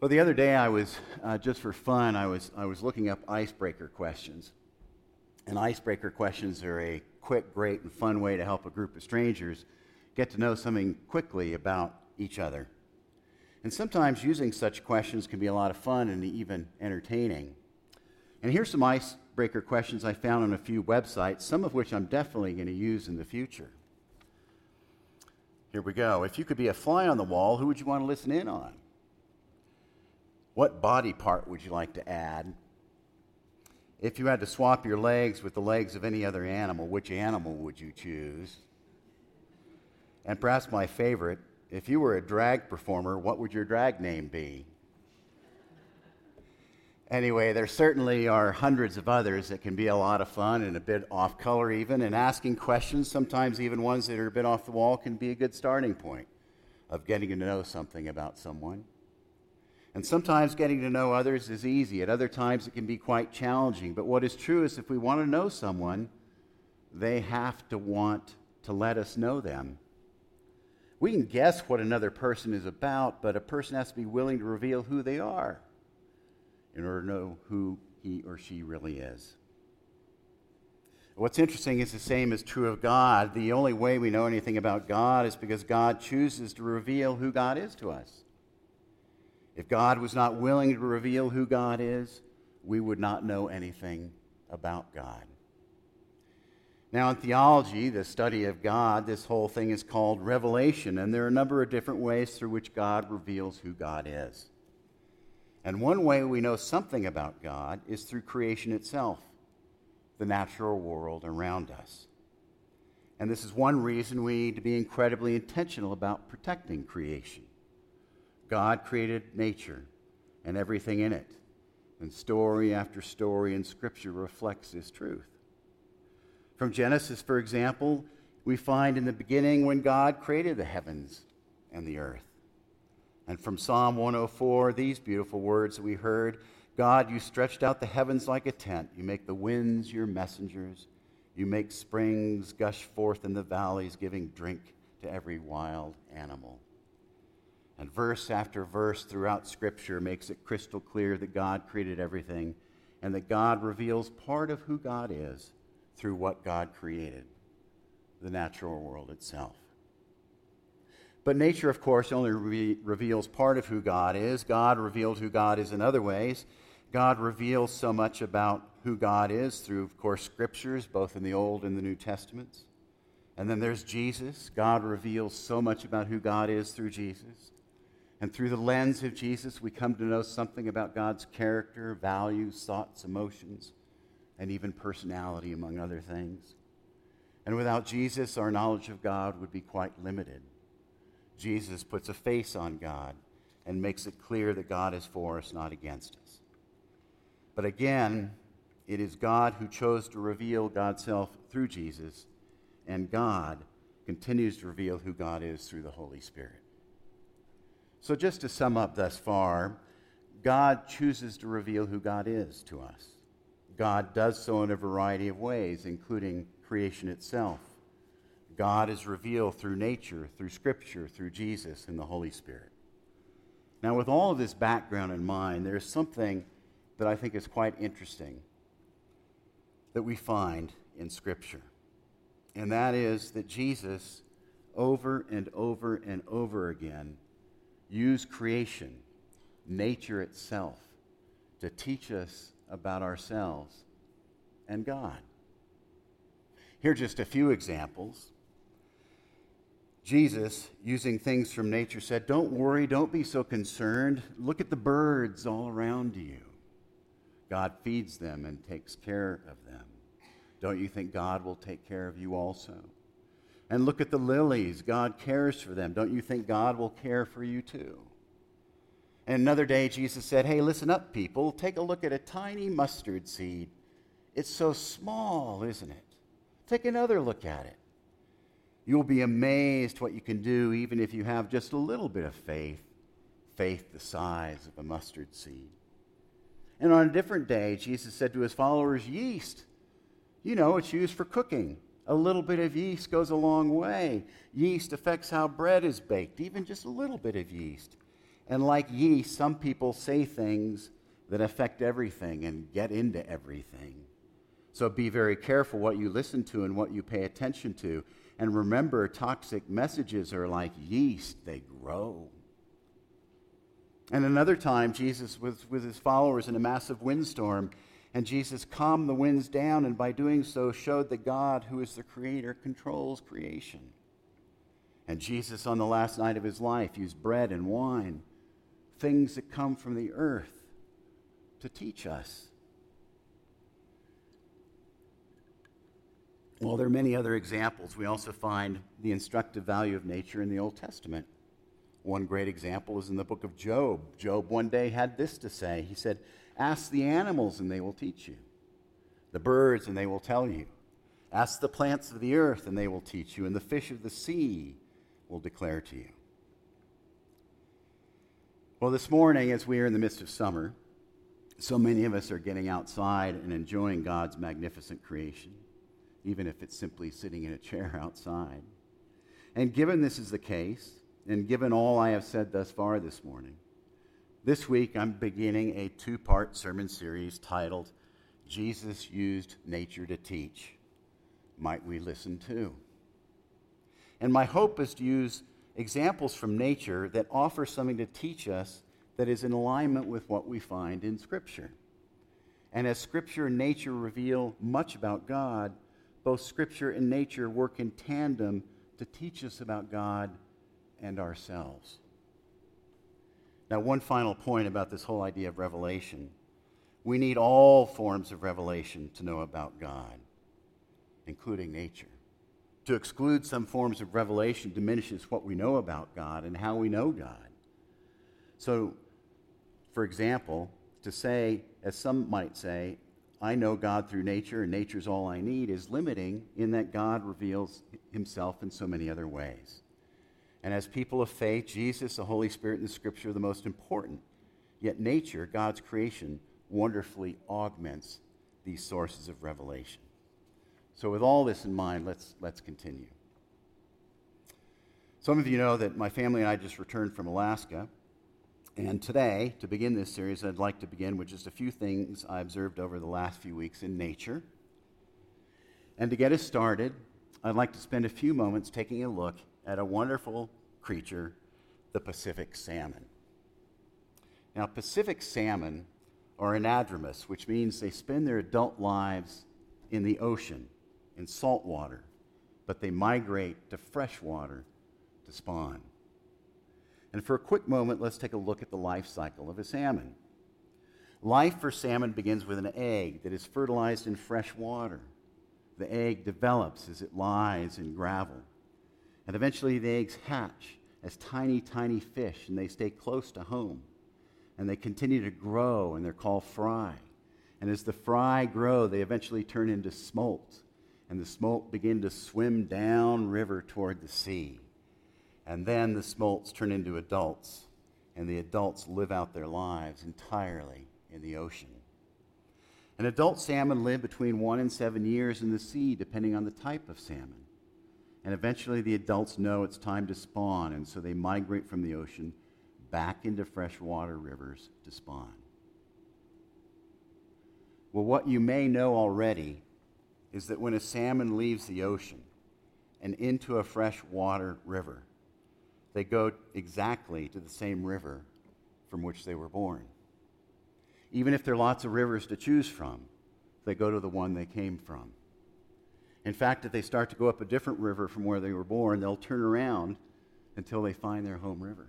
Well, the other day I was, uh, just for fun, I was, I was looking up icebreaker questions. And icebreaker questions are a quick, great, and fun way to help a group of strangers get to know something quickly about each other. And sometimes using such questions can be a lot of fun and even entertaining. And here's some icebreaker questions I found on a few websites, some of which I'm definitely going to use in the future. Here we go. If you could be a fly on the wall, who would you want to listen in on? What body part would you like to add? If you had to swap your legs with the legs of any other animal, which animal would you choose? And perhaps my favorite, if you were a drag performer, what would your drag name be? Anyway, there certainly are hundreds of others that can be a lot of fun and a bit off color, even. And asking questions, sometimes even ones that are a bit off the wall, can be a good starting point of getting to know something about someone. And sometimes getting to know others is easy. At other times, it can be quite challenging. But what is true is if we want to know someone, they have to want to let us know them. We can guess what another person is about, but a person has to be willing to reveal who they are in order to know who he or she really is. What's interesting is the same is true of God. The only way we know anything about God is because God chooses to reveal who God is to us. If God was not willing to reveal who God is, we would not know anything about God. Now, in theology, the study of God, this whole thing is called revelation, and there are a number of different ways through which God reveals who God is. And one way we know something about God is through creation itself, the natural world around us. And this is one reason we need to be incredibly intentional about protecting creation. God created nature and everything in it. And story after story in Scripture reflects this truth. From Genesis, for example, we find in the beginning when God created the heavens and the earth. And from Psalm 104, these beautiful words that we heard God, you stretched out the heavens like a tent. You make the winds your messengers. You make springs gush forth in the valleys, giving drink to every wild animal. And verse after verse throughout Scripture makes it crystal clear that God created everything and that God reveals part of who God is through what God created, the natural world itself. But nature, of course, only re- reveals part of who God is. God revealed who God is in other ways. God reveals so much about who God is through, of course, scriptures, both in the Old and the New Testaments. And then there's Jesus. God reveals so much about who God is through Jesus. And through the lens of Jesus, we come to know something about God's character, values, thoughts, emotions, and even personality, among other things. And without Jesus, our knowledge of God would be quite limited. Jesus puts a face on God and makes it clear that God is for us, not against us. But again, it is God who chose to reveal God's self through Jesus, and God continues to reveal who God is through the Holy Spirit. So, just to sum up thus far, God chooses to reveal who God is to us. God does so in a variety of ways, including creation itself. God is revealed through nature, through Scripture, through Jesus, and the Holy Spirit. Now, with all of this background in mind, there's something that I think is quite interesting that we find in Scripture. And that is that Jesus, over and over and over again, use creation, nature itself, to teach us about ourselves and God. Here are just a few examples. Jesus, using things from nature, said, Don't worry, don't be so concerned. Look at the birds all around you. God feeds them and takes care of them. Don't you think God will take care of you also? And look at the lilies. God cares for them. Don't you think God will care for you too? And another day, Jesus said, Hey, listen up, people. Take a look at a tiny mustard seed. It's so small, isn't it? Take another look at it. You'll be amazed what you can do even if you have just a little bit of faith, faith the size of a mustard seed. And on a different day, Jesus said to his followers, Yeast. You know, it's used for cooking. A little bit of yeast goes a long way. Yeast affects how bread is baked, even just a little bit of yeast. And like yeast, some people say things that affect everything and get into everything. So be very careful what you listen to and what you pay attention to. And remember, toxic messages are like yeast, they grow. And another time, Jesus was with his followers in a massive windstorm, and Jesus calmed the winds down, and by doing so, showed that God, who is the creator, controls creation. And Jesus, on the last night of his life, used bread and wine, things that come from the earth, to teach us. Well, there are many other examples. We also find the instructive value of nature in the Old Testament. One great example is in the book of Job. Job one day had this to say He said, Ask the animals, and they will teach you, the birds, and they will tell you. Ask the plants of the earth, and they will teach you, and the fish of the sea will declare to you. Well, this morning, as we are in the midst of summer, so many of us are getting outside and enjoying God's magnificent creation, even if it's simply sitting in a chair outside. And given this is the case, and given all I have said thus far this morning, this week I'm beginning a two part sermon series titled Jesus Used Nature to Teach. Might we listen too? And my hope is to use examples from nature that offer something to teach us that is in alignment with what we find in Scripture. And as Scripture and nature reveal much about God, both Scripture and nature work in tandem to teach us about God and ourselves. Now, one final point about this whole idea of revelation. We need all forms of revelation to know about God, including nature. To exclude some forms of revelation diminishes what we know about God and how we know God. So, for example, to say, as some might say, I know God through nature and nature's all I need is limiting in that God reveals himself in so many other ways. And as people of faith, Jesus, the Holy Spirit, and the Scripture are the most important. Yet nature, God's creation, wonderfully augments these sources of revelation. So, with all this in mind, let's, let's continue. Some of you know that my family and I just returned from Alaska. And today, to begin this series, I'd like to begin with just a few things I observed over the last few weeks in nature. And to get us started, I'd like to spend a few moments taking a look at a wonderful creature, the Pacific salmon. Now, Pacific salmon are anadromous, which means they spend their adult lives in the ocean, in salt water, but they migrate to fresh water to spawn. And for a quick moment, let's take a look at the life cycle of a salmon. Life for salmon begins with an egg that is fertilized in fresh water. The egg develops as it lies in gravel. And eventually the eggs hatch as tiny, tiny fish, and they stay close to home. And they continue to grow, and they're called fry. And as the fry grow, they eventually turn into smolt. And the smolt begin to swim down river toward the sea. And then the smolts turn into adults, and the adults live out their lives entirely in the ocean. An adult salmon live between one and seven years in the sea, depending on the type of salmon. And eventually the adults know it's time to spawn, and so they migrate from the ocean back into freshwater rivers to spawn. Well, what you may know already is that when a salmon leaves the ocean and into a freshwater river, they go exactly to the same river from which they were born. Even if there are lots of rivers to choose from, they go to the one they came from. In fact, if they start to go up a different river from where they were born, they'll turn around until they find their home river.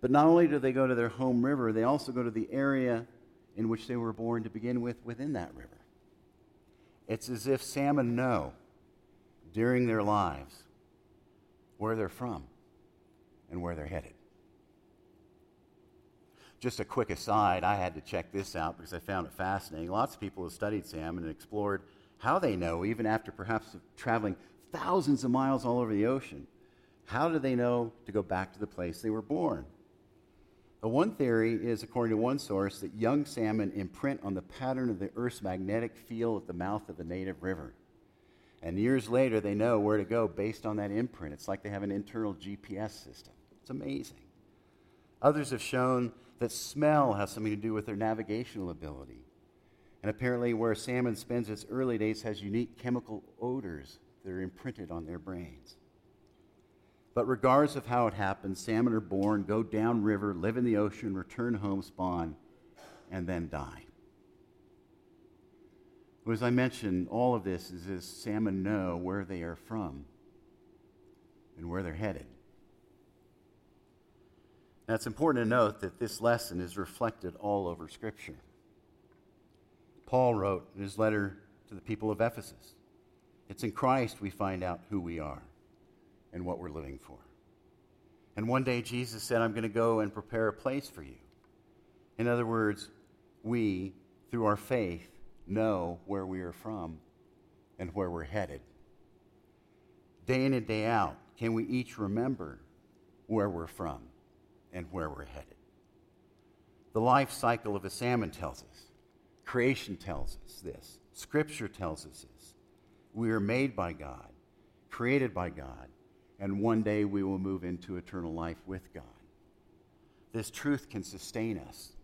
But not only do they go to their home river, they also go to the area in which they were born to begin with within that river. It's as if salmon know during their lives where they're from and where they're headed. Just a quick aside, I had to check this out because I found it fascinating. Lots of people have studied salmon and explored how they know, even after perhaps traveling thousands of miles all over the ocean, how do they know to go back to the place they were born? The one theory is, according to one source, that young salmon imprint on the pattern of the Earth's magnetic field at the mouth of the native river. And years later, they know where to go based on that imprint. It's like they have an internal GPS system. It's amazing. Others have shown that smell has something to do with their navigational ability. And apparently, where salmon spends its early days has unique chemical odors that are imprinted on their brains. But regardless of how it happens, salmon are born, go downriver, live in the ocean, return home, spawn, and then die. But as I mentioned, all of this is as salmon know where they are from and where they're headed. Now, it's important to note that this lesson is reflected all over Scripture. Paul wrote in his letter to the people of Ephesus it's in Christ we find out who we are and what we're living for. And one day Jesus said, I'm going to go and prepare a place for you. In other words, we, through our faith, know where we are from and where we're headed. Day in and day out, can we each remember where we're from and where we're headed? The life cycle of a salmon tells us. Creation tells us this. Scripture tells us this. We are made by God, created by God, and one day we will move into eternal life with God. This truth can sustain us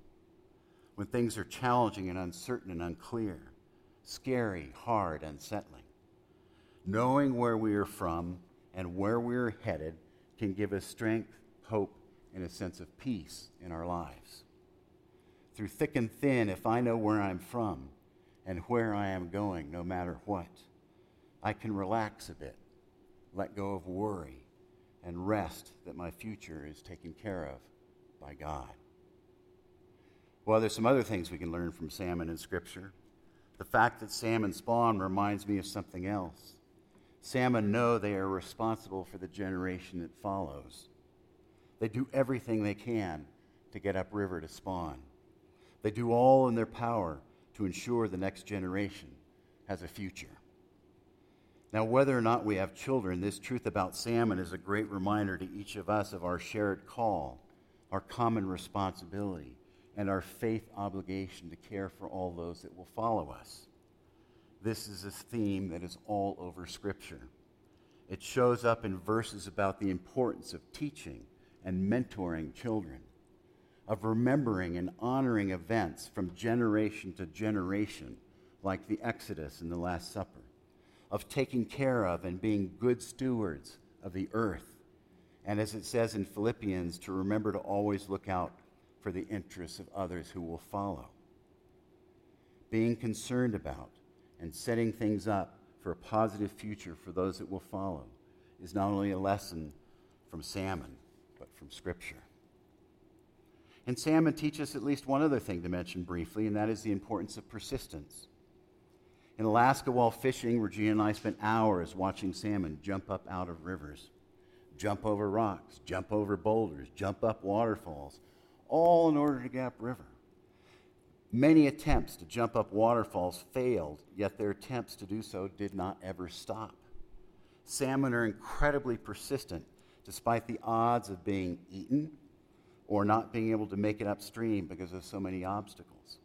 when things are challenging and uncertain and unclear, scary, hard, unsettling. Knowing where we are from and where we are headed can give us strength, hope, and a sense of peace in our lives. Through thick and thin, if I know where I'm from and where I am going, no matter what, I can relax a bit, let go of worry, and rest that my future is taken care of by God. Well, there's some other things we can learn from salmon in Scripture. The fact that salmon spawn reminds me of something else. Salmon know they are responsible for the generation that follows. They do everything they can to get upriver to spawn. They do all in their power to ensure the next generation has a future. Now, whether or not we have children, this truth about salmon is a great reminder to each of us of our shared call, our common responsibility and our faith obligation to care for all those that will follow us. This is a theme that is all over Scripture. It shows up in verses about the importance of teaching and mentoring children, of remembering and honoring events from generation to generation, like the Exodus and the Last Supper, of taking care of and being good stewards of the earth, and as it says in Philippians, to remember to always look out for the interests of others who will follow. Being concerned about and setting things up for a positive future for those that will follow is not only a lesson from salmon, but from Scripture. And salmon teach us at least one other thing to mention briefly, and that is the importance of persistence. In Alaska, while fishing, Regina and I spent hours watching salmon jump up out of rivers, jump over rocks, jump over boulders, jump up waterfalls, all in order to get upriver. Many attempts to jump up waterfalls failed, yet their attempts to do so did not ever stop. Salmon are incredibly persistent despite the odds of being eaten or not being able to make it upstream because of so many obstacles.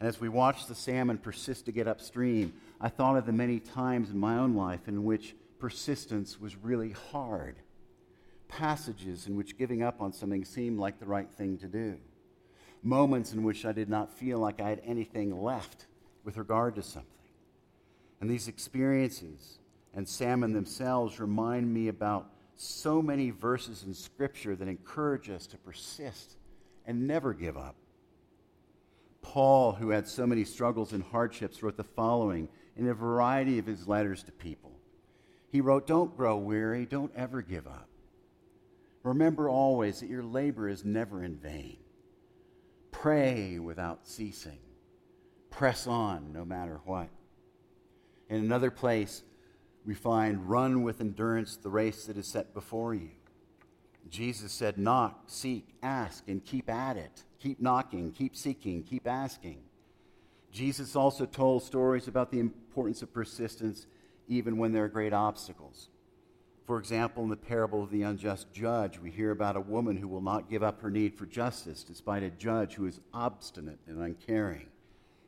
And as we watched the salmon persist to get upstream, I thought of the many times in my own life in which persistence was really hard passages in which giving up on something seemed like the right thing to do, moments in which I did not feel like I had anything left with regard to something. And these experiences and salmon themselves remind me about so many verses in Scripture that encourage us to persist and never give up. Paul, who had so many struggles and hardships, wrote the following in a variety of his letters to people. He wrote, Don't grow weary, don't ever give up. Remember always that your labor is never in vain. Pray without ceasing. Press on no matter what. In another place, we find run with endurance the race that is set before you. Jesus said, Knock, seek, ask, and keep at it. Keep knocking, keep seeking, keep asking. Jesus also told stories about the importance of persistence even when there are great obstacles. For example, in the parable of the unjust judge, we hear about a woman who will not give up her need for justice despite a judge who is obstinate and uncaring.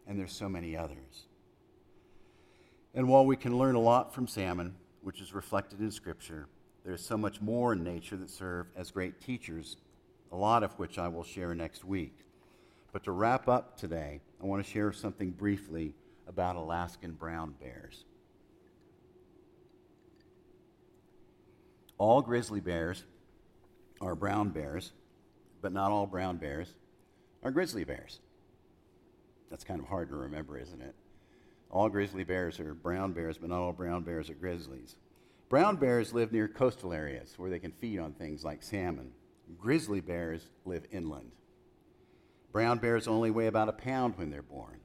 And there's so many others. And while we can learn a lot from salmon, which is reflected in Scripture, there's so much more in nature that serve as great teachers a lot of which I will share next week. But to wrap up today, I want to share something briefly about Alaskan brown bears. All grizzly bears are brown bears, but not all brown bears are grizzly bears. That's kind of hard to remember, isn't it? All grizzly bears are brown bears, but not all brown bears are grizzlies. Brown bears live near coastal areas where they can feed on things like salmon. Grizzly bears live inland. Brown bears only weigh about a pound when they're born.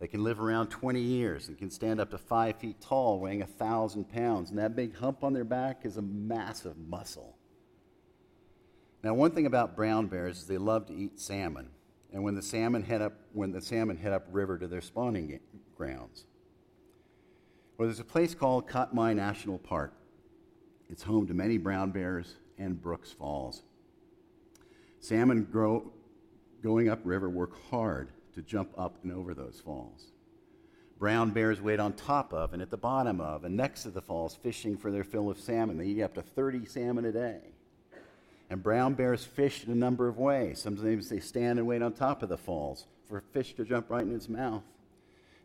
They can live around 20 years and can stand up to five feet tall, weighing a thousand pounds. And that big hump on their back is a massive muscle. Now, one thing about brown bears is they love to eat salmon. And when the salmon head up, when the salmon head up river to their spawning grounds. Well, there's a place called Katmai National Park. It's home to many brown bears and Brooks Falls. Salmon grow, going upriver work hard to jump up and over those falls. Brown bears wait on top of and at the bottom of and next to the falls, fishing for their fill of salmon. They eat up to 30 salmon a day. And brown bears fish in a number of ways. Sometimes they stand and wait on top of the falls for a fish to jump right in its mouth.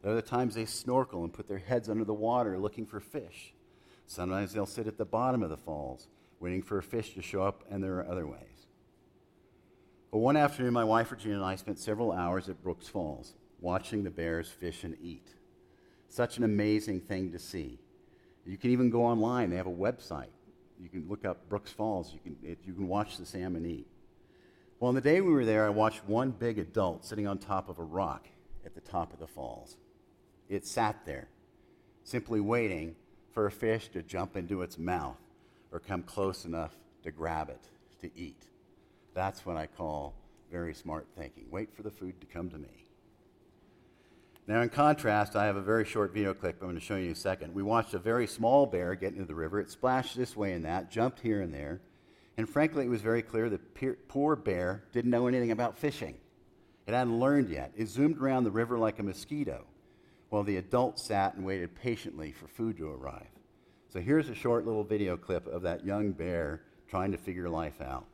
At other times, they snorkel and put their heads under the water looking for fish. Sometimes they'll sit at the bottom of the falls, waiting for a fish to show up, and there are other ways. But one afternoon, my wife Regina and I spent several hours at Brooks Falls watching the bears fish and eat. Such an amazing thing to see. You can even go online, they have a website. You can look up Brooks Falls, you can, it, you can watch the salmon eat. Well, on the day we were there, I watched one big adult sitting on top of a rock at the top of the falls. It sat there, simply waiting for a fish to jump into its mouth or come close enough to grab it to eat. That's what I call very smart thinking. Wait for the food to come to me. Now, in contrast, I have a very short video clip I'm going to show you in a second. We watched a very small bear get into the river. It splashed this way and that, jumped here and there, and frankly, it was very clear that poor bear didn't know anything about fishing. It hadn't learned yet. It zoomed around the river like a mosquito, while the adult sat and waited patiently for food to arrive. So here's a short little video clip of that young bear trying to figure life out.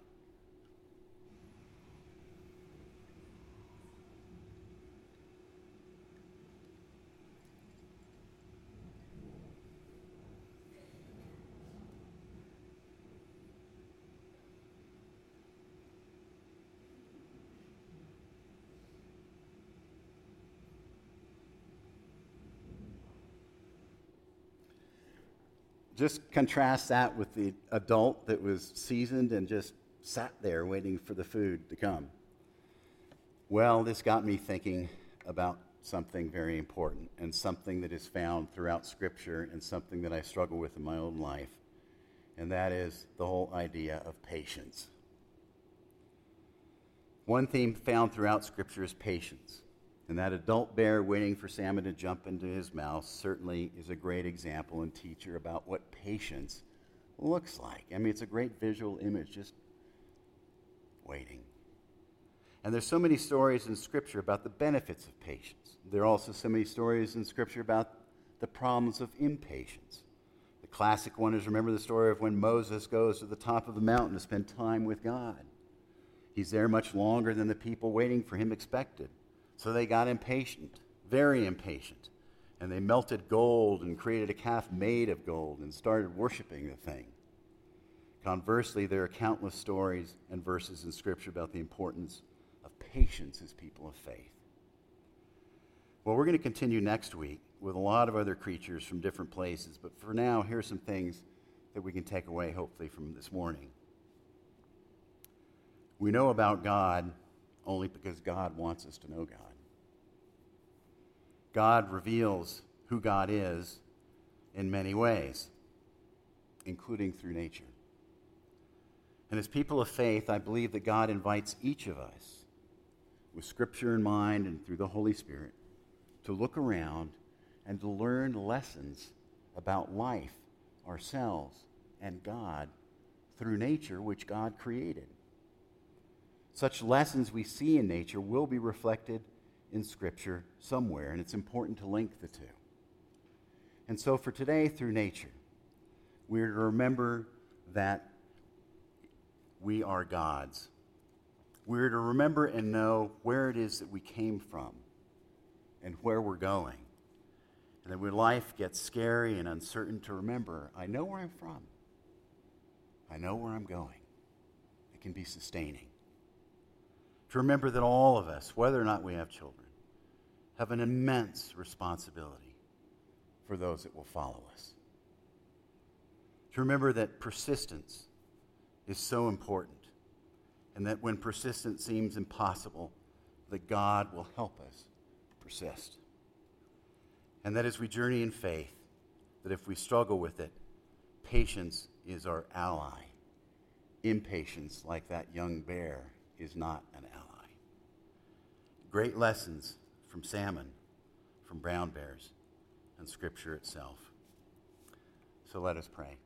Just contrast that with the adult that was seasoned and just sat there waiting for the food to come. Well, this got me thinking about something very important and something that is found throughout Scripture and something that I struggle with in my own life, and that is the whole idea of patience. One theme found throughout Scripture is patience. And that adult bear waiting for salmon to jump into his mouth certainly is a great example and teacher about what patience looks like. I mean, it's a great visual image, just waiting. And there's so many stories in Scripture about the benefits of patience. There are also so many stories in Scripture about the problems of impatience. The classic one is remember the story of when Moses goes to the top of the mountain to spend time with God. He's there much longer than the people waiting for him expected. So they got impatient, very impatient. And they melted gold and created a calf made of gold and started worshiping the thing. Conversely, there are countless stories and verses in Scripture about the importance of patience as people of faith. Well, we're going to continue next week with a lot of other creatures from different places, but for now, here are some things that we can take away, hopefully, from this morning. We know about God only because God wants us to know God. God reveals who God is in many ways, including through nature. And as people of faith, I believe that God invites each of us, with Scripture in mind and through the Holy Spirit, to look around and to learn lessons about life, ourselves, and God through nature, which God created. Such lessons we see in nature will be reflected in Scripture somewhere, and it's important to link the two. And so for today, through nature, we're to remember that we are God's We're to remember and know where it is that we came from and where we're going. And that when life gets scary and uncertain, to remember I know where I'm from, I know where I'm going. It can be sustaining. To remember that all of us, whether or not we have children, have an immense responsibility for those that will follow us. To remember that persistence is so important, and that when persistence seems impossible, that God will help us persist. And that as we journey in faith, that if we struggle with it, patience is our ally. Impatience, like that young bear, is not an ally. Great lessons from salmon, from brown bears, and Scripture itself. So let us pray.